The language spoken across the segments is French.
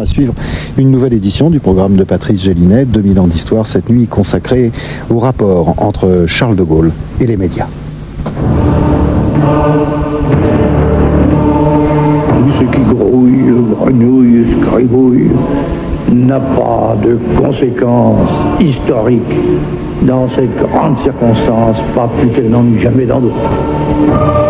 À suivre une nouvelle édition du programme de Patrice Gélinet, 2000 ans d'histoire, cette nuit consacrée au rapport entre Charles de Gaulle et les médias. Tout ce qui grouille, grenouille, scribouille n'a pas de conséquences historiques dans cette grande circonstance, pas plus qu'elle n'en eut jamais dans d'autres.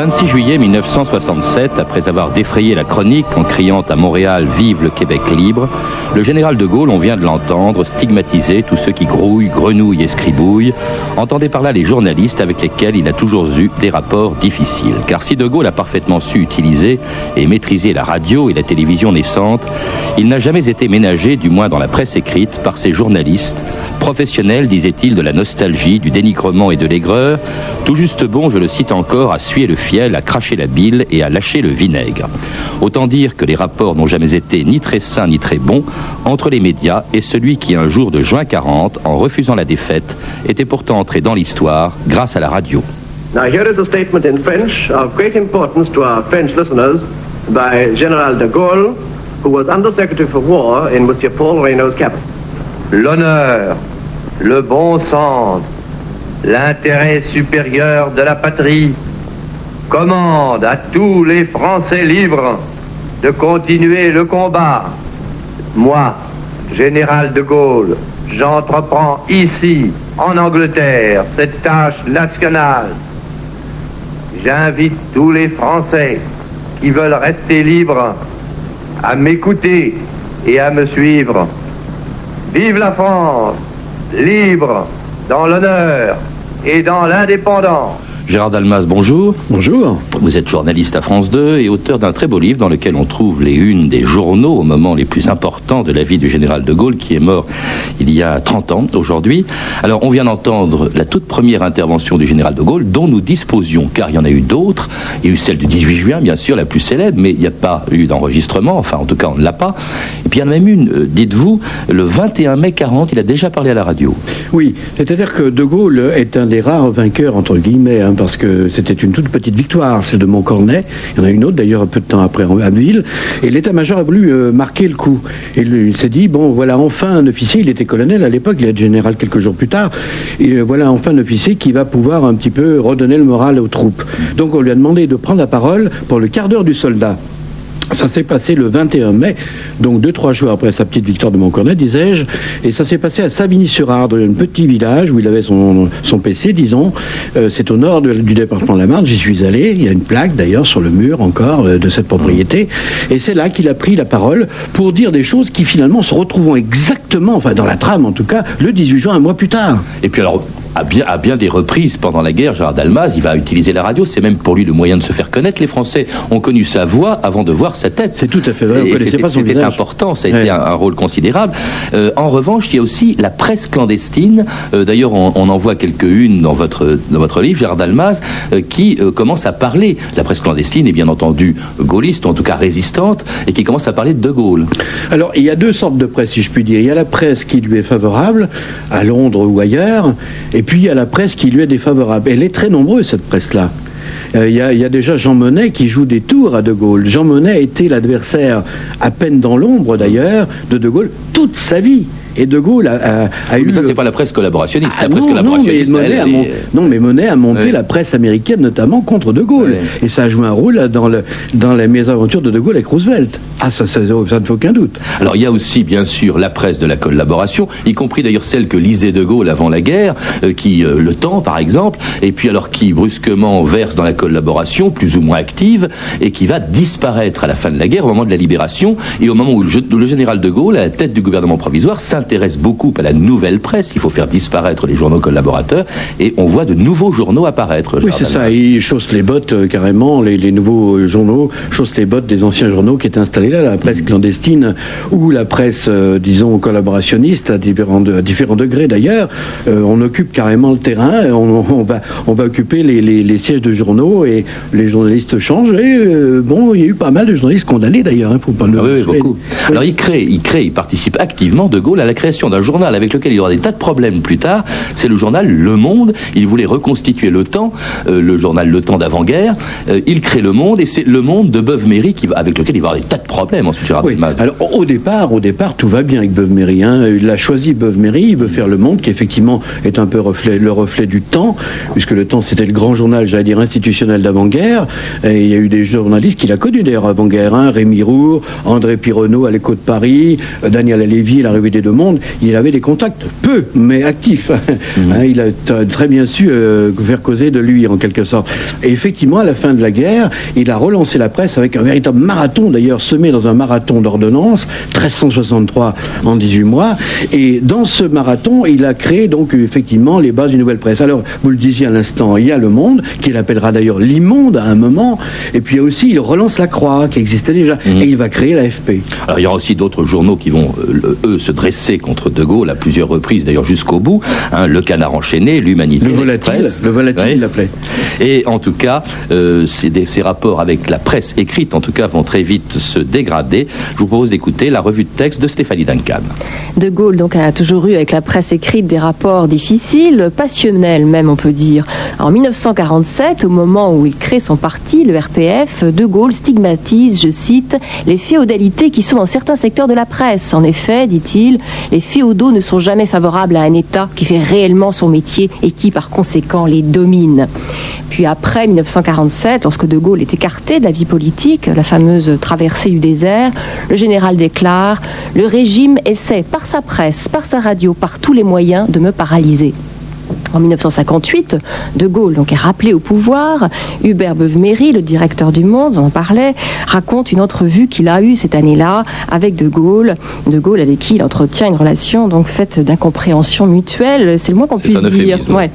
26 juillet 1967, après avoir défrayé la chronique en criant à Montréal Vive le Québec libre, le général de Gaulle, on vient de l'entendre, stigmatiser tous ceux qui grouillent, grenouillent et scribouillent. Entendez par là les journalistes avec lesquels il a toujours eu des rapports difficiles. Car si de Gaulle a parfaitement su utiliser et maîtriser la radio et la télévision naissante, il n'a jamais été ménagé, du moins dans la presse écrite, par ses journalistes, professionnels, disait-il, de la nostalgie, du dénigrement et de l'aigreur, tout juste bon, je le cite encore, à suer le fiel, à cracher la bile et à lâcher le vinaigre. Autant dire que les rapports n'ont jamais été ni très sains ni très bons entre les médias et celui qui, un jour de juin 40, en refusant la défaite, était pourtant entré dans l'histoire grâce à la radio. Now here is a statement in French of great importance to our French listeners by General de Gaulle, who was Under Secretary for War in Monsieur Paul Reynaud's cabinet. L'honneur, le bon sens, l'intérêt supérieur de la patrie commande à tous les Français libres de continuer le combat. Moi, général de Gaulle, j'entreprends ici, en Angleterre, cette tâche nationale. J'invite tous les Français qui veulent rester libres à m'écouter et à me suivre. Vive la France, libre, dans l'honneur et dans l'indépendance. Gérard Dalmas, bonjour. Bonjour. Vous êtes journaliste à France 2 et auteur d'un très beau livre dans lequel on trouve les unes des journaux au moment les plus importants de la vie du général de Gaulle qui est mort il y a 30 ans aujourd'hui. Alors on vient d'entendre la toute première intervention du général de Gaulle dont nous disposions, car il y en a eu d'autres. Il y a eu celle du 18 juin, bien sûr, la plus célèbre, mais il n'y a pas eu d'enregistrement, enfin en tout cas on ne l'a pas. Et puis il y en a même une, euh, dites-vous, le 21 mai 40, il a déjà parlé à la radio. Oui, c'est-à-dire que De Gaulle est un des rares vainqueurs, entre guillemets, hein, parce que c'était une toute petite victoire, celle de Montcornet. Il y en a une autre d'ailleurs un peu de temps après à Abbeville. Et l'état-major a voulu euh, marquer le coup. Il s'est dit, bon, voilà enfin un officier, il était colonel à l'époque, il est général quelques jours plus tard, et euh, voilà enfin un officier qui va pouvoir un petit peu redonner le moral aux troupes. Donc on lui a demandé de prendre la parole pour le quart d'heure du soldat. Ça s'est passé le 21 mai, donc deux, trois jours après sa petite victoire de Montcornet, disais-je, et ça s'est passé à Savigny-sur-Ardre, un petit village où il avait son, son PC, disons. Euh, c'est au nord du département de la Marne, j'y suis allé, il y a une plaque d'ailleurs sur le mur encore euh, de cette propriété, et c'est là qu'il a pris la parole pour dire des choses qui finalement se retrouvent exactement, enfin dans la trame en tout cas, le 18 juin, un mois plus tard. Et puis alors, à bien, à bien des reprises pendant la guerre, Gérard Dalmas, il va utiliser la radio. C'est même pour lui le moyen de se faire connaître. Les Français ont connu sa voix avant de voir sa tête. C'est tout à fait vrai, on Et connaissait c'était- pas son C'était visage. important, ça a été un, un rôle considérable. Euh, en revanche, il y a aussi la presse clandestine. Euh, D'ailleurs, on, on en voit quelques-unes dans votre, dans votre livre, Gérard Dalmas, euh, qui commence à parler. La presse clandestine est bien entendu gaulliste, en tout cas résistante, et qui commence à parler de De Gaulle. Alors, il y a deux sortes de presse, si je puis dire. Il y a la presse qui lui est favorable, à Londres ou ailleurs, et puis il y a la presse qui lui est défavorable. Elle est très nombreuse, cette presse-là. Euh, Il y, y a déjà Jean Monnet qui joue des tours à De Gaulle. Jean Monnet a été l'adversaire, à peine dans l'ombre d'ailleurs, de De Gaulle toute sa vie. Et De Gaulle a, a- a eu... Mais ça, le- c'est pas la presse collaborationniste. Ah la presse non, non, mais collaborationniste, Monet, a mon- non, mais Monet a monté la presse américaine, notamment contre De Gaulle. Et ça a joué un rôle dans, le, dans les mésaventures de De Gaulle avec Roosevelt. Ah, ça, ça, ça ne fait aucun doute. Alors il y a aussi bien sûr la presse de la collaboration, y compris d'ailleurs celle que lisait De Gaulle avant la guerre, euh, qui euh, le temps par exemple, et puis alors qui brusquement verse dans la collaboration, plus ou moins active, et qui va disparaître à la fin de la guerre, au moment de la libération, et au moment où le, le général De Gaulle, à la tête du gouvernement provisoire, s'intéresse s'intéresse beaucoup à la nouvelle presse. Il faut faire disparaître les journaux collaborateurs et on voit de nouveaux journaux apparaître. Oui, c'est ça. Ils chaussent les bottes euh, carrément, les, les, nouveaux journaux chaussent les bottes des anciens journaux qui étaient installés là, la presse clandestine ou la presse, euh, disons, collaborationniste à différents, à différents degrés d'ailleurs. Euh, on occupe carrément le terrain, on, on va, on va occuper les, les, les, sièges de journaux et les journalistes changent. Et bon, il y a eu pas mal de journalistes condamnés d'ailleurs, hein, pas le ah oui, beaucoup. Alors il crée, il crée, il participe activement de Gaulle à la création d'un journal avec lequel il y aura des tas de problèmes plus tard. C'est le journal Le Monde. Il voulait reconstituer le temps, le journal Le Temps d'avant-guerre. il crée Le Monde et c'est Le Monde de Beuve-Méry avec lequel il va y avoir des tas de problèmes ensuite. Oui. Alors au départ, au départ, tout va bien avec Beuve-Méry. Hein. Il a choisi Beuve-Méry. Il veut faire Le Monde, qui effectivement est un peu reflet, le reflet du temps, puisque le temps c'était le grand journal, j'allais dire institutionnel d'avant-guerre. Et il y a eu des journalistes qu'il a connus d'ailleurs avant-guerre. Hein. Rémi Roux, André Pironneau à l'Écho de Paris, Daniel Alévi à la Revue des Deux Il avait des contacts, peu, mais actifs. Mhm. Hein, il a très bien su euh, faire causer de lui en quelque sorte. Et effectivement, à la fin de la guerre, il a relancé la presse avec un véritable marathon d'ailleurs semé dans un marathon d'ordonnance, 1363 en 18 mois. Et dans ce marathon, il a créé donc effectivement les bases d'une nouvelle presse. Alors, vous le disiez à l'instant, il y a Le Monde, qu'il appellera d'ailleurs l'immonde à un moment. Et puis aussi, il relance La Croix, qui existait déjà. Mhm. Et il va créer l'AFP. Alors, il y aura aussi d'autres journaux qui vont, euh, eux, se dresser contre De Gaulle à plusieurs reprises, d'ailleurs jusqu'au bout. Hein, le Canard enchaîné, l'Humanité. Le volatile, le volatile, il l'appelait. Et en tout cas, euh, ces, ces rapports avec la presse écrite, en tout cas, vont très vite se dégrader. Je vous propose d'écouter la revue de texte de Stéphanie Duncan. De Gaulle donc a toujours eu avec la presse écrite des rapports difficiles, passionnels même on peut dire. En 1947, au moment où il crée son parti, le RPF, De Gaulle stigmatise, je cite, les féodalités qui sont dans certains secteurs de la presse. En effet, dit-il, les féodaux ne sont jamais favorables à un État qui fait réellement son métier et qui par conséquent les domine. Puis après 1947, lorsque De Gaulle est écarté de la vie politique, la fameuse traversée du désert, le général déclare Le régime essaie par sa presse, par sa radio, par tous les moyens de me paralyser. En 1958, De Gaulle donc, est rappelé au pouvoir. Hubert Beuve-Méry, le directeur du Monde, on en parlait, raconte une entrevue qu'il a eue cette année-là avec De Gaulle. De Gaulle avec qui il entretient une relation donc faite d'incompréhension mutuelle, c'est le moins qu'on puisse dire. Ouais.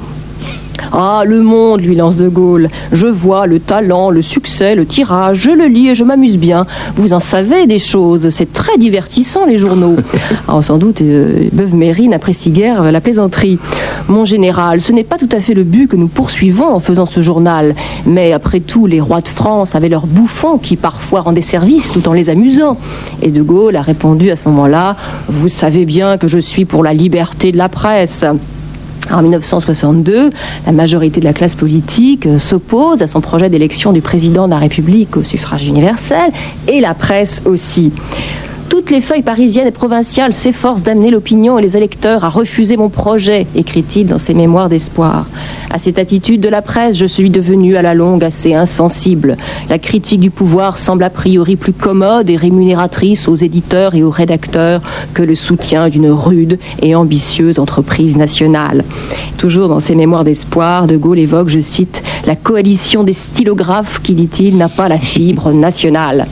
Ah, le monde, lui lance De Gaulle. Je vois le talent, le succès, le tirage, je le lis et je m'amuse bien. Vous en savez des choses, c'est très divertissant les journaux. Alors sans doute, euh, Beuve-Méry n'apprécie guère la plaisanterie. Mon général, ce n'est pas tout à fait le but que nous poursuivons en faisant ce journal. Mais après tout, les rois de France avaient leurs bouffons qui parfois rendaient service tout en les amusant. Et De Gaulle a répondu à ce moment-là, Vous savez bien que je suis pour la liberté de la presse. En 1962, la majorité de la classe politique euh, s'oppose à son projet d'élection du président de la République au suffrage universel et la presse aussi. Toutes les feuilles parisiennes et provinciales s'efforcent d'amener l'opinion et les électeurs à refuser mon projet, écrit-il dans ses mémoires d'espoir. À cette attitude de la presse, je suis devenu à la longue assez insensible. La critique du pouvoir semble a priori plus commode et rémunératrice aux éditeurs et aux rédacteurs que le soutien d'une rude et ambitieuse entreprise nationale. Toujours dans ses mémoires d'espoir, De Gaulle évoque, je cite, la coalition des stylographes qui, dit-il, n'a pas la fibre nationale.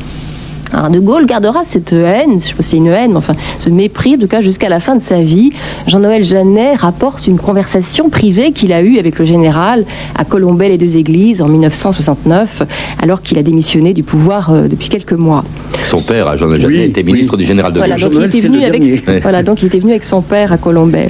Alors de Gaulle gardera cette haine, je sais pas si c'est une haine, mais enfin ce mépris, en tout cas jusqu'à la fin de sa vie. Jean-Noël Jeannet rapporte une conversation privée qu'il a eue avec le général à Colombey les deux églises en 1969, alors qu'il a démissionné du pouvoir euh, depuis quelques mois. Son père, Jean-Noël Jeannet, était ministre du général de voilà, donc il était venu avec, voilà, donc il était venu avec son père à Colombey.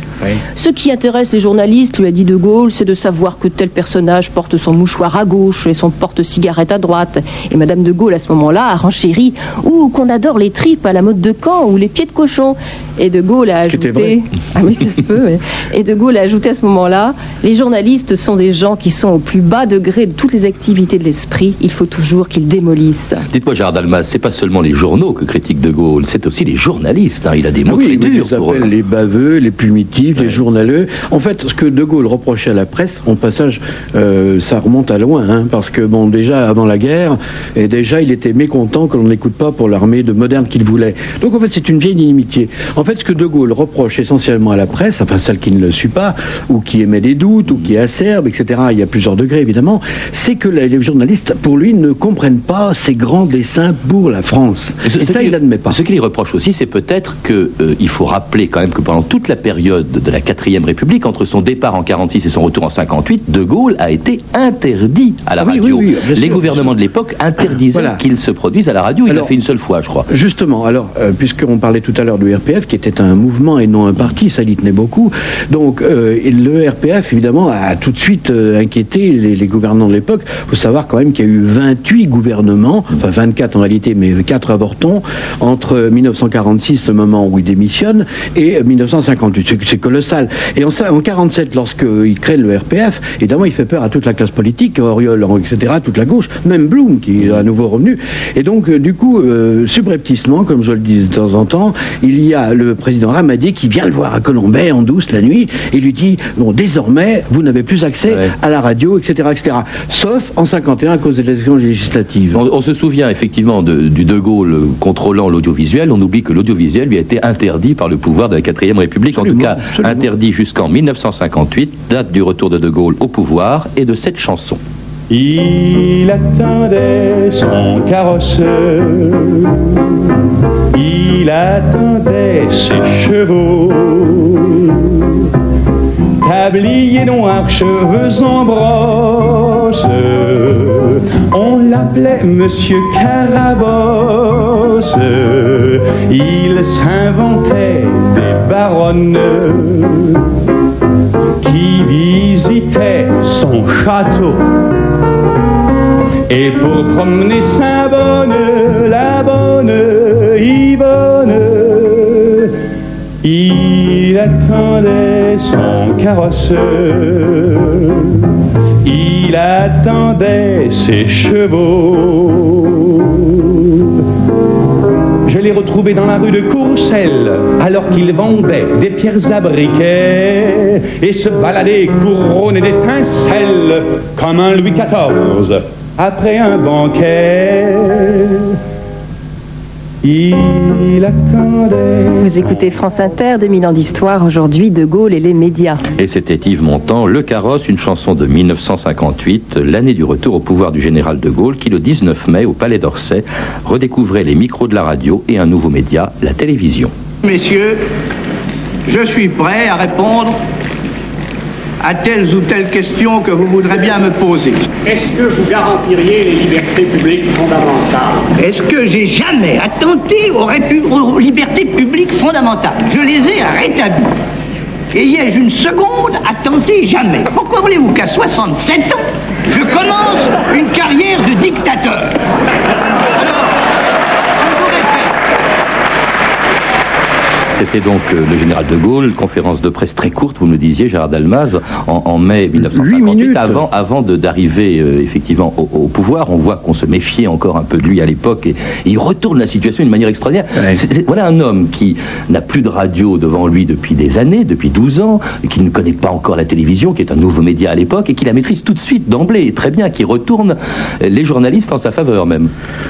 Ce qui intéresse les journalistes, lui a dit De Gaulle, c'est de savoir que tel personnage porte son mouchoir à gauche et son porte-cigarette à droite. Et Madame De Gaulle, à ce moment-là, a renchéri ou qu'on adore les tripes à la mode de Caen ou les pieds de cochon. Et De Gaulle a ajouté, ah oui, ça se peut, et De Gaulle a ajouté à ce moment-là, les journalistes sont des gens qui sont au plus bas degré de toutes les activités de l'esprit. Il faut toujours qu'ils démolissent. Dites-moi, Gérard Dalmas, c'est pas seulement les journaux que critique De Gaulle, c'est aussi les journalistes. Hein. Il a des mots ah oui, très les baveux, les primitifs, les journaleux. En fait, ce que De Gaulle reprochait à la presse, en passage, euh, ça remonte à loin, hein, parce que bon, déjà avant la guerre, et déjà il était mécontent que l'on écoute pas pour l'armée de moderne qu'il voulait. Donc en fait, c'est une vieille inimitié. En fait, ce que De Gaulle reproche essentiellement à la presse, enfin celle qui ne le suit pas, ou qui émet des doutes, ou qui est acerbe, etc., il y a plusieurs degrés évidemment, c'est que les journalistes, pour lui, ne comprennent pas ses grands desseins pour la France. Et, ça, il n'admet pas. Ce qu'il reproche aussi, c'est peut-être qu'il euh, faut rappeler quand même que pendant toute la période de la 4ème République, entre son départ en 46 et son retour en 58, De Gaulle a été interdit à la Ah oui, radio. oui, oui, bien les sûr, gouvernements de l'époque interdisaient Voilà. qu'il se produise à la radio. Il l'a fait une seule fois, je crois. Justement, alors, euh, puisqu'on parlait tout à l'heure du RPF, qui était un mouvement et non un parti, ça y tenait beaucoup. Donc, euh, le RPF, évidemment, a tout de suite euh, inquiété les, les gouvernants de l'époque. Il faut savoir quand même qu'il y a eu 28 gouvernements, enfin 24 en réalité, mais 4 avortons, entre 1946, le moment où il démissionne, et 1958. C'est- colossal. Et en, en 47, lorsqu'il crée le RPF, évidemment, il fait peur à toute la classe politique, Auriol, etc., toute la gauche, même Blum, qui est à nouveau revenu. Et donc, euh, du coup, euh, subrepticement, comme je le dis de temps en temps, il y a le président Ramadier qui vient le voir à Colombay en douce la nuit et lui dit bon, désormais, vous n'avez plus accès Ouais. à la radio, etc., etc. Sauf en 51 à cause des élections législatives. On, on se souvient effectivement de- du De Gaulle contrôlant l'audiovisuel. On oublie que l'audiovisuel lui a été interdit par le pouvoir de la 4ème République. En tout cas, absolument. interdit jusqu'en 1958, date du retour de De Gaulle au pouvoir et de cette chanson. Il attendait son carrosse, il attendait ses chevaux, tablier noir, cheveux en brosse, on l'appelait Monsieur Carabosse, il s'inventait des baronnes qui visitaient son château. Et pour promener Saint-Bonne, la bonne Yvonne, il attendait son carrosse, il attendait ses chevaux. Je l'ai retrouvé dans la rue de Courcelles, alors qu'il vendait des pierres à briquet et se baladait couronné d'étincelles comme un Louis XIV après un banquet. Il attendait. Vous écoutez France Inter, 2000 ans d'histoire, aujourd'hui De Gaulle et les médias. Et c'était Yves Montand, Le Carrosse, une chanson de 1958, l'année du retour au pouvoir du général de Gaulle, qui le 19 mai, au Palais d'Orsay, redécouvrait les micros de la radio et un nouveau média, la télévision. Messieurs, je suis prêt à répondre à telles ou telles questions que vous voudrez bien me poser. Est-ce que vous garantiriez les libertés publiques fondamentales Est-ce que j'ai jamais attenté aux, libertés publiques fondamentales Je les ai rétablies. Ai-je une seconde à tenter Jamais. Pourquoi voulez-vous qu'à 67 ans, je commence une carrière de dictateur Alors, je vous répète, C'était donc euh, le général de Gaulle, conférence de presse très courte, vous me le disiez, Gérard Dalmaz, en, en mai 1958, minutes. avant, d'arriver euh, effectivement au, au pouvoir. On voit qu'on se méfiait encore un peu de lui à l'époque et, et il retourne la situation d'une manière extraordinaire. Ouais. Voilà un homme qui n'a plus de radio devant lui depuis des années, depuis 12 ans, qui ne connaît pas encore la télévision, qui est un nouveau média à l'époque et qui la maîtrise tout de suite, d'emblée, très bien, qui retourne euh, les journalistes en sa faveur même.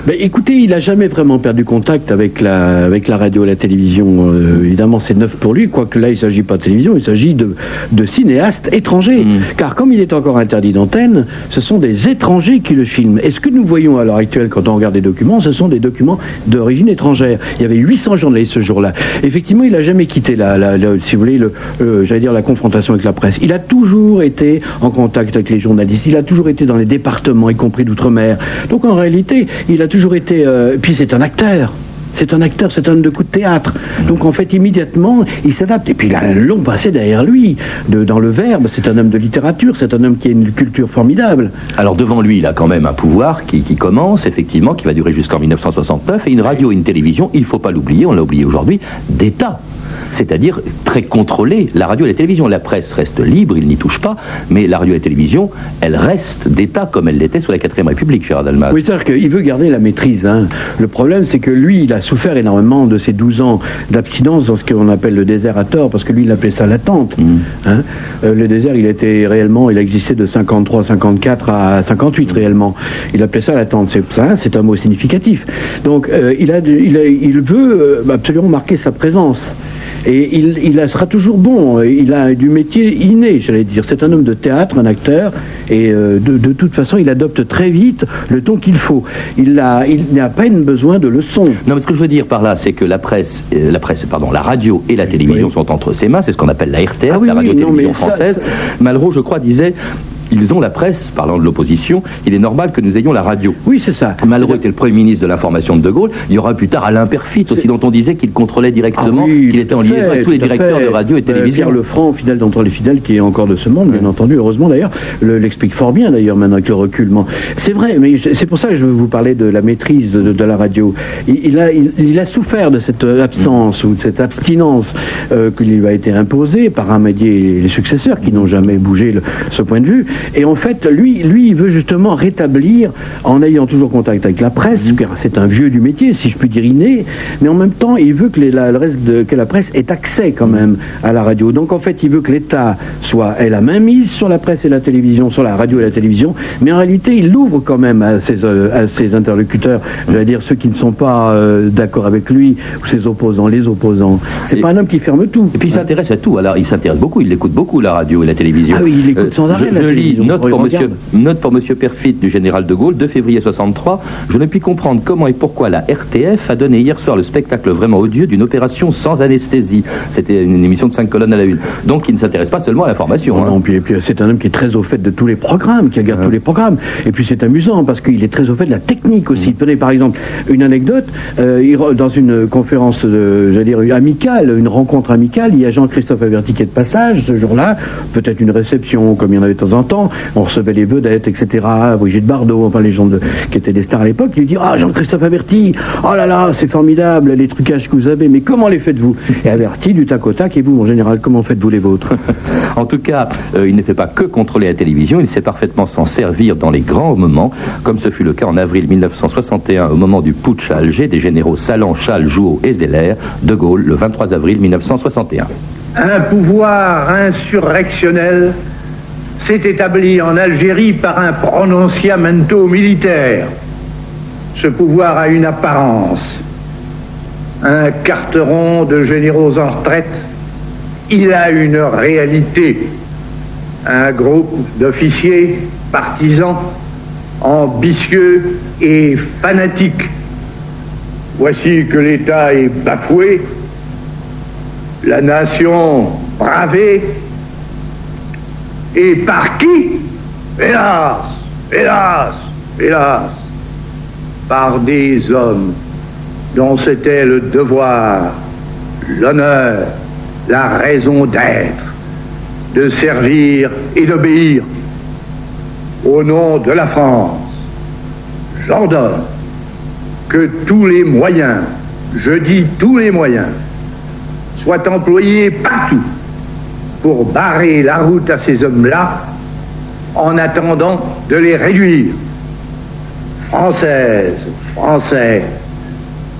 Mais écoutez, il a jamais vraiment perdu contact avec la, avec la radio et la télévision. Euh, évidemment, c'est neuf pour lui, quoique là, il ne s'agit pas de télévision, il s'agit de, de cinéastes étrangers. Mm. Car comme il est encore interdit d'antenne, ce sont des étrangers qui le filment. Et ce que nous voyons à l'heure actuelle quand on regarde des documents, ce sont des documents d'origine étrangère. Il y avait 800 journalistes ce jour-là. Effectivement, il n'a jamais quitté, la, la- la- si vous voulez, le, euh, j'allais dire la confrontation avec la presse. Il a toujours été en contact avec les journalistes. Il a toujours été dans les départements, y compris d'outre-mer. Donc en réalité, il a toujours été. euh, puis c'est un acteur. C'est un acteur, c'est un homme de coup de théâtre. Donc en fait, immédiatement, il s'adapte. Et puis il a un long passé derrière lui, dans le verbe. C'est un homme de littérature, c'est un homme qui a une culture formidable. Alors devant lui, il a quand même un pouvoir qui, qui commence, effectivement, qui va durer jusqu'en 1969, et une radio une télévision, il ne faut pas l'oublier, on l'a oublié aujourd'hui, d'État. C'est-à-dire très contrôler la radio et la télévision. La presse reste libre, il n'y touche pas, mais la radio et la télévision, elle reste d'État comme elle l'était sous la 4ème République, Gérard Dalmas. Oui, c'est-à-dire qu'il veut garder la maîtrise. hein. Le problème, c'est que lui, il a souffert énormément de ses 12 ans d'abstinence dans ce qu'on appelle le désert à tort, parce que lui, il appelait ça l'attente. hein. Euh, le désert, il était réellement, il a existé de 53, 54 à 58 réellement. Il appelait ça l'attente. C'est ça, c'est un mot significatif. Donc, euh, il, a, il, a- il veut euh, absolument marquer sa présence. Et il, il sera toujours bon. Il a du métier inné, j'allais dire. C'est un homme de théâtre, un acteur, et euh, de, de toute façon, il adopte très vite le ton qu'il faut. Il a, il n'a pas une besoin de leçons. Non, mais ce que je veux dire par là, c'est que la presse, euh, la presse, pardon, la radio et la télévision sont entre ses mains. C'est ce qu'on appelle la RTF, Ah oui, la radio-télévision ça, française. Malraux, je crois, disait. Ils ont la presse, parlant de l'opposition, il est normal que nous ayons la radio. Oui, c'est ça. Malraux était le Premier ministre de l'information de De Gaulle. Il y aura plus tard Alain Perfit aussi, dont on disait qu'il contrôlait directement, Ah oui, qu'il était en liaison fait, avec tous les directeurs fait. de radio et Euh, télévision. Pierre Lefranc, fidèle d'entre les fidèles, qui est encore de ce monde, bien entendu, heureusement d'ailleurs, le- l'explique fort bien d'ailleurs maintenant avec le reculement. C'est vrai, mais c'est pour ça que je veux vous parler de la maîtrise de, de- de la radio. Il, il a, il, il a souffert de cette euh, absence ou de cette abstinence euh, qui lui a été imposée par Amédier et les successeurs qui n'ont jamais bougé le- ce point de vue. Et en fait, lui, lui, il veut justement rétablir en ayant toujours contact avec la presse, car c'est un vieux du métier, si je puis dire inné, mais en même temps, il veut que les- la, le reste de, que la presse ait accès quand même à la radio. Donc en fait, il veut que l'État soit ait la main mise sur la presse et la télévision, sur la radio et la télévision, mais en réalité, il l'ouvre quand même à ses, euh, à ses interlocuteurs, je veux dire ceux qui ne sont pas euh, d'accord avec lui, ou ses opposants, les opposants. C'est pas un homme qui ferme tout. Et puis il s'intéresse à tout. Alors il s'intéresse beaucoup, il écoute beaucoup la radio et la télévision. Ah oui, il écoute sans arrêt Je, la je lis note Oh, pour, monsieur, note pour monsieur Perfit du général de Gaulle, 2 février 63. Je ne puis comprendre comment et pourquoi la RTF a donné hier soir le spectacle vraiment odieux d'une opération sans anesthésie. C'était une émission de 5 colonnes à la une. Donc il ne s'intéresse pas seulement à l'information. Non, hein. non, puis, c'est un homme qui est très au fait de tous les programmes, qui regarde tous les programmes. Et puis c'est amusant parce qu'il est très au fait de la technique aussi. Prenez par exemple une anecdote, euh, dans une conférence, euh, j'allais dire amicale, une rencontre amicale, il y a Jean-Christophe Averti qui est de passage ce jour-là, peut-être une réception comme il y en avait de temps en temps, on recevait les vedettes, etc., Brigitte Bardot, enfin les gens de- qui étaient des stars à l'époque, il lui dit Ah Jean-Christophe Averti, oh là là, c'est formidable, les trucages que vous avez, mais comment les faites-vous? Et Averti, du tac au tac, et vous, mon général, comment faites-vous les vôtres? En tout cas, euh, il ne fait pas que contrôler la télévision, il sait parfaitement s'en servir dans les grands moments, comme ce fut le cas en avril 1961 au moment du putsch à Alger des généraux Salan, Chal, Jouot et Zeller, De Gaulle, le 23 avril 1961. Un pouvoir insurrectionnel s'est établi en Algérie par un prononciamento militaire. Ce pouvoir a une apparence. Un carteron de généraux en retraite, il a une réalité. Un groupe d'officiers partisans, ambitieux et fanatiques. Voici que l'État est bafoué, la nation bravée, et par qui Hélas, hélas, hélas, par des hommes dont c'était le devoir, l'honneur, la raison d'être, de servir et d'obéir. Au nom de la France, j'ordonne que tous les moyens, je dis tous les moyens, soient employés partout pour barrer la route à ces hommes-là en attendant de les réduire. Françaises, Français,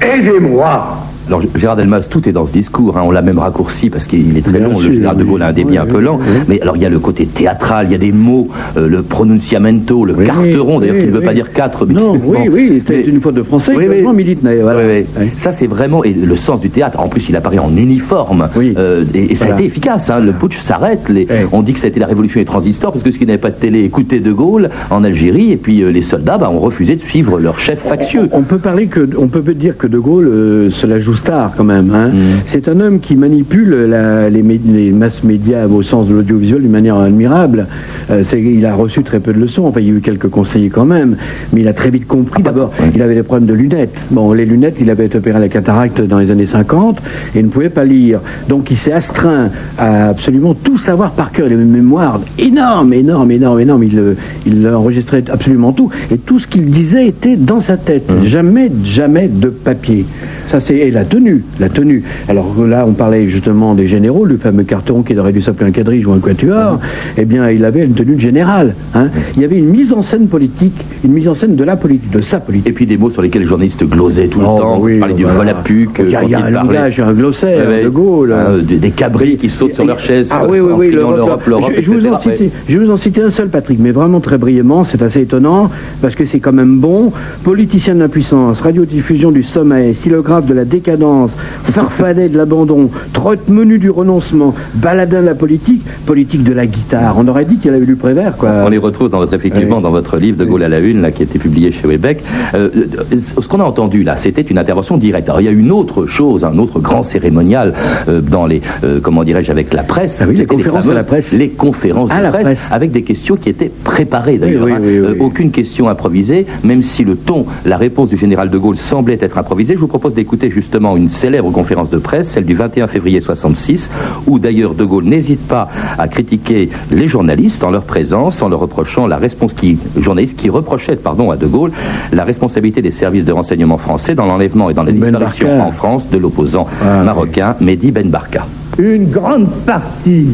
aidez-moi. Alors Gérard Delmas, tout est dans ce discours, hein, on l'a même raccourci parce qu'il est très Bien long, sûr, le Gérard de Gaulle a un débit oui, un peu lent, oui. mais alors il y a le côté théâtral, il y a des mots, euh, le pronunciamento, le carteron, d'ailleurs qui ne veut pas dire quatre. mais Non, oui, oui, c'est une faute de français, Oui, milite, voilà. Oui, oui. Oui. Ça, c'est vraiment et le sens du théâtre. En plus, il apparaît en uniforme. Oui. Euh, et, et ça a été efficace. hein. Le putsch s'arrête. Les-. On dit que ça a été la révolution des transistors parce que ceux qui n'avaient pas de télé écoutaient De Gaulle en Algérie. Et puis euh, les soldats bah, ont refusé de suivre leur chef factieux. On peut parler que, on peut dire que De Gaulle euh, se la joue star quand même. hein. Mm. C'est un homme qui manipule la- les, les masses médias au sens de l'audiovisuel d'une manière admirable. Euh, il a reçu très peu de leçons. Enfin, il y a eu quelques conseillers quand même, mais il a très vite compris. D'abord, il avait des problèmes de lunettes. Bon, les lunettes, il avait été opéré à la cataracte dans les années 50 et il ne pouvait pas lire. Donc, il s'est astreint à absolument tout savoir par cœur. Il avait une mémoire énorme, énorme, énorme, énorme. Il, euh, il enregistrait absolument tout et tout ce qu'il disait était dans sa tête. Jamais, jamais de papier. Ça, c'est et la tenue, la tenue. Alors là, on parlait justement des généraux, le fameux carton qui aurait dû s'appeler un quadrige ou un quatuor. Eh bien, il avait une tenue de général. hein. Il y avait une mise en scène politique, une mise en scène de la politique, de sa politique. Et puis des mots sur lesquels les journalistes glosaient tout le Oh, temps. oui, Vous parlez du voilà. volapuc. Il y a- il y a quand un langage, un glossaire, Ouais, de Gaulle. Hein, des, des cabris qui sautent sur leur chaise. Ah euh, oui, oui, oui, l'Europe, je, je vais vous en citer, je vais vous en citer un seul, Patrick, mais vraiment très brièvement, c'est assez étonnant, parce que c'est quand même bon. Politicien de l'impuissance, radiodiffusion du sommeil, stylographe de la décadence, farfadet de l'abandon, trotte menu du renoncement, baladin de la politique, politique de la guitare. On aurait dit qu'il avait Prévert, quoi. On les retrouve dans votre, effectivement dans votre livre De Gaulle à la Une, là, qui a été publié chez Webeck. Euh, euh, ce qu'on a entendu là, c'était une intervention directe. Alors il y a une autre chose, un autre grand cérémonial euh, dans les, euh, comment dirais-je, avec la presse. Ah oui, les conférences à la presse. Les conférences À de la presse, presse. avec des questions qui étaient préparées d'ailleurs. Oui, oui, hein. oui, oui. Euh, aucune question improvisée, même si le ton, la réponse du général de Gaulle semblait être improvisée. Je vous propose d'écouter justement une célèbre conférence de presse, celle du 21 février 66, où d'ailleurs de Gaulle n'hésite pas à critiquer les journalistes en leur présence, en leur reprochant la réponse qui, journalistes qui reprochaient, pardon, à de Gaulle la responsabilité des services de renseignement français dans l'enlèvement et dans la Ben disparition en France de l'opposant Ah, marocain Mehdi Ben Barka. une grande partie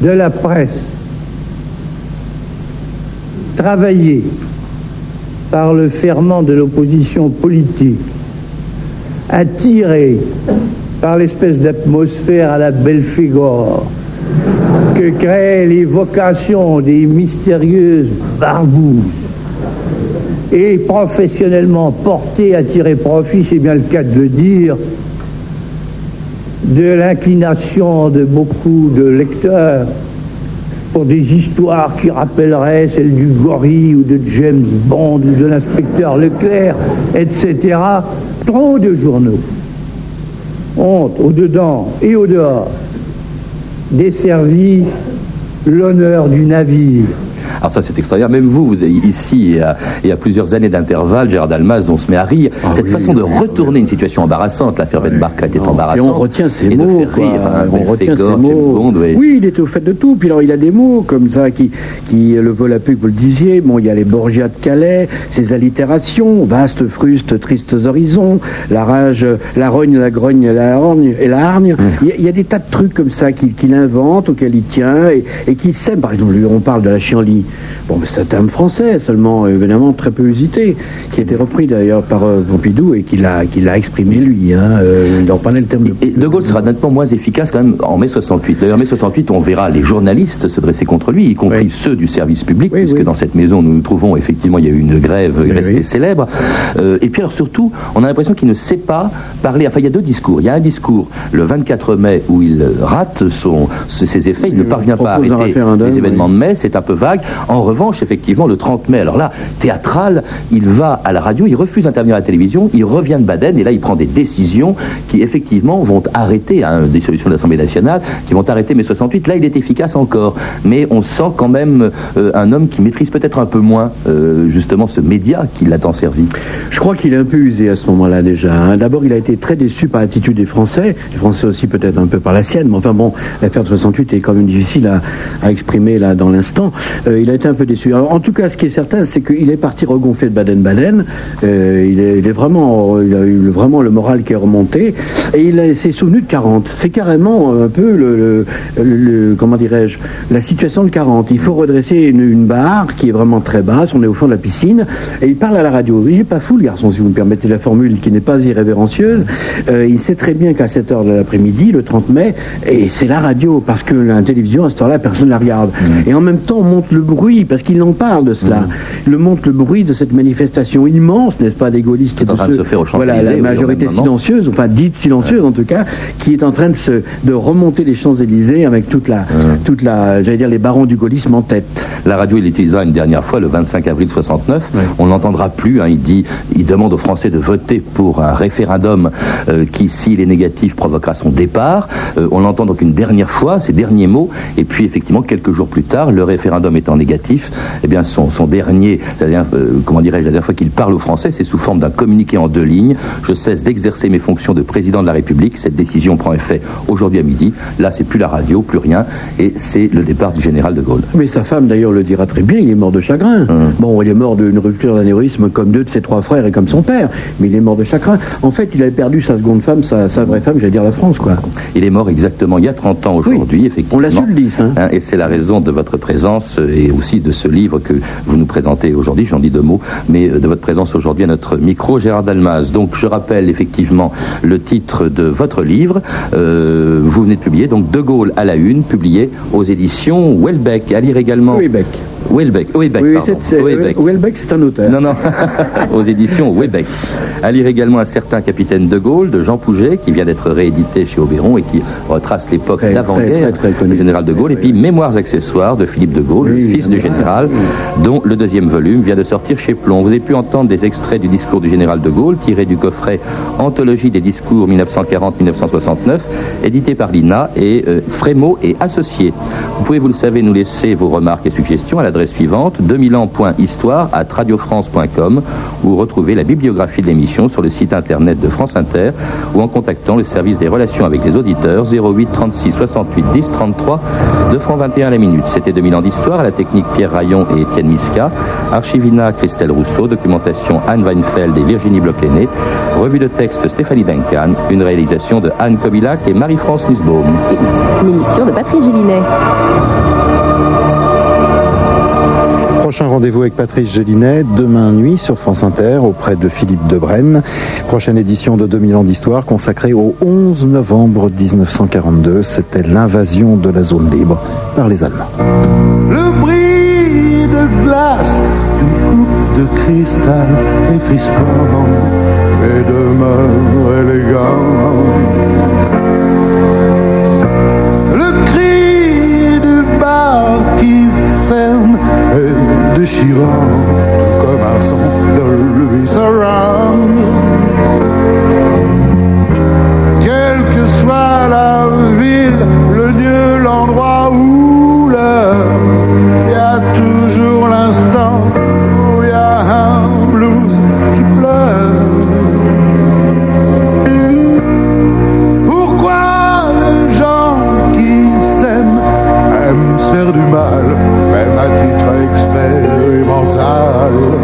de la presse travaillée par le ferment de l'opposition politique, attirée par l'espèce d'atmosphère à la Belphégor que les vocations des mystérieuses barbouzes et professionnellement portée à tirer profit, c'est bien le cas de le dire, de l'inclination de beaucoup de lecteurs pour des histoires qui rappelleraient celles du gorille ou de James Bond ou de l'inspecteur Leclerc, etc. Trop de journaux ont, au-dedans et au-dehors, desservi l'honneur du navire. Alors ça c'est extraordinaire. Même vous, vous ici et à, et à plusieurs années d'intervalle, Gérard Dalmaz, on se met à rire. Ah Cette oui, façon de oui, retourner une situation embarrassante, l'affaire Ben Barka était Et embarrassante. on retient ses et de mots, faire quoi. rire, hein, on retient ses Belphégor, James mots. Bond, oui. Il était au fait de tout. Puis alors, il a des mots comme ça qui, qui le volapuc, vous le disiez. Bon, il y a les Borgias de Calais, ses allitérations, vaste fruste, tristes horizons, la rage, la rogne, la grogne, la hargne et la hargne. Il, y a, il y a des tas de trucs comme ça qu'il invente, auxquels il tient et, et qu'il sème. Par exemple, on parle de la chienlit. Bon, mais c'est un terme français, seulement évidemment très peu usité, qui a été repris d'ailleurs par euh, Pompidou et qu'il a, qu'il a exprimé lui. Hein, euh, il en parlait le terme de. Et De Gaulle sera nettement moins efficace quand même en mai 68. D'ailleurs, en mai 68, on verra les journalistes se dresser contre lui, y compris Oui. ceux du service public, Oui, puisque oui. dans cette maison nous nous trouvons, effectivement, il y a eu une grève restée célèbre. Euh, et puis alors surtout, on a l'impression qu'il ne sait pas parler. Enfin, il y a deux discours. Il y a un discours le 24 mai où il rate son, ses effets, il ne parvient pas à arrêter les événements de mai, c'est un peu vague. En revanche, effectivement, le 30 mai, alors là, théâtral, il va à la radio, il refuse d'intervenir à la télévision, il revient de Baden et là, il prend des décisions qui, effectivement, vont arrêter, hein, des solutions de l'Assemblée nationale, qui vont arrêter mai 68. Là, il est efficace encore. Mais on sent quand même euh, un homme qui maîtrise peut-être un peu moins, euh, justement, ce média qui l'a tant servi. Je crois qu'il est un peu usé à ce moment-là déjà. hein. D'abord, il a été très déçu par l'attitude des Français, les Français aussi peut-être un peu par la sienne, mais enfin bon, l'affaire de 68 est quand même difficile à, exprimer là dans l'instant. Euh, a été un peu déçu. Alors, en tout cas, ce qui est certain, c'est qu'il est parti regonfler de Baden-Baden. Euh, il, est, il est vraiment, il a eu vraiment le moral qui est remonté, et il s'est souvenu de 40. C'est carrément un peu le, le- le- le- comment dirais-je, la situation de 40. Il faut redresser une, une barre qui est vraiment très basse. On est au fond de la piscine, et il parle à la radio. Il n'est pas fou, le garçon, si vous me permettez la formule, qui n'est pas irrévérencieuse. Euh, il sait très bien qu'à 7 heures de l'après-midi, le 30 mai, et c'est la radio, parce que la télévision, à ce temps-là, personne ne la regarde. Et en même temps, on monte le bruit, parce qu'il en parle de cela. Il monte le bruit de cette manifestation immense, n'est-ce pas, des gaullistes. Qui est en train de ceux- se faire aux Voilà, la majorité silencieuse, enfin dite silencieuse en tout cas, qui est en train de, se, de remonter les Champs-Élysées avec toute la, toute la, j'allais dire, les barons du gaullisme en tête. La radio, il l'utilisera une dernière fois le 25 avril 69. On l'entendra plus. hein. il dit, il demande aux Français de voter pour un référendum euh, qui, s'il est négatif, provoquera son départ. Euh, on l'entend donc une dernière fois, ces derniers mots. Et puis, effectivement, quelques jours plus tard, le référendum étant négatif, eh bien son, son dernier, c'est-à-dire, euh, comment dirais-je, la dernière fois qu'il parle aux Français, c'est sous forme d'un communiqué en deux lignes. Je cesse d'exercer mes fonctions de président de la République. Cette décision prend effet aujourd'hui à midi. Là, c'est plus la radio, plus rien, et c'est le départ du général de Gaulle. Mais sa femme, d'ailleurs, le dira très bien, il est mort de chagrin. Hum. Bon, il est mort d'une rupture d'anévrisme comme deux de ses trois frères et comme son père, mais il est mort de chagrin. En fait, il avait perdu sa seconde femme, sa, sa vraie femme, j'allais dire la France, quoi. Il est mort exactement il y a 30 ans aujourd'hui, effectivement. On l'a su le 10, hein. Hein, et c'est la raison de votre présence euh, et aussi de ce livre que vous nous présentez aujourd'hui. J'en dis deux mots, mais euh, de votre présence aujourd'hui à notre micro, Gérard Dalmas. Donc, je rappelle effectivement le titre de votre livre. Euh, vous venez de publier, donc De Gaulle à la une, publié aux éditions Welbeck. À lire également. Webeck. Welbeck. Webeck, Oui, pardon. c'est- Webeck. Welbeck, c'est un auteur. Non, non, aux éditions Webeck. À lire également un certain capitaine de Gaulle de Jean Pouget, qui vient d'être réédité chez Oberon et qui retrace l'époque d'avant-guerre du général de Gaulle. Et puis Mémoires accessoires de Philippe de Gaulle, Oui, fils du général, dont le deuxième volume vient de sortir chez Plomb. Vous avez pu entendre des extraits du discours du général de Gaulle, tiré du coffret Anthologie des discours 1940-1969, édité par l'INA et euh, Frémaux et Associés. Vous pouvez, vous le savez, nous laisser vos remarques et suggestions à l'adresse suivante 2000 ans.histoire à radiofrance.com ou retrouver la bibliographie de l'émission sur le site internet de France Inter ou en contactant le service des relations avec les auditeurs 08 36 68 10 33 2 francs 21 à la minute. C'était 2000 ans d'histoire à la technique Pierre Rayon et Étienne Miska, Archivina Christelle Rousseau, documentation Anne Weinfeld et Virginie Bloch-Lenné, revue de texte Stéphanie Duncan, une réalisation de Anne Kobilac et Marie-France Nussbaum. Une émission de Patrice Gélinet. Prochain rendez-vous avec Patrice Gélinet, demain nuit sur France Inter, auprès de Philippe Debrenne. Prochaine édition de 2000 ans d'histoire consacrée au 11 novembre 1942. C'était l'invasion de la zone libre par les Allemands. Le de glace d'une coupe de cristal et crispant et de mœurs élégantes. Le cri du bar qui ferme est déchirant comme un son de Louis. Quelle que soit la ville, à titre expérimental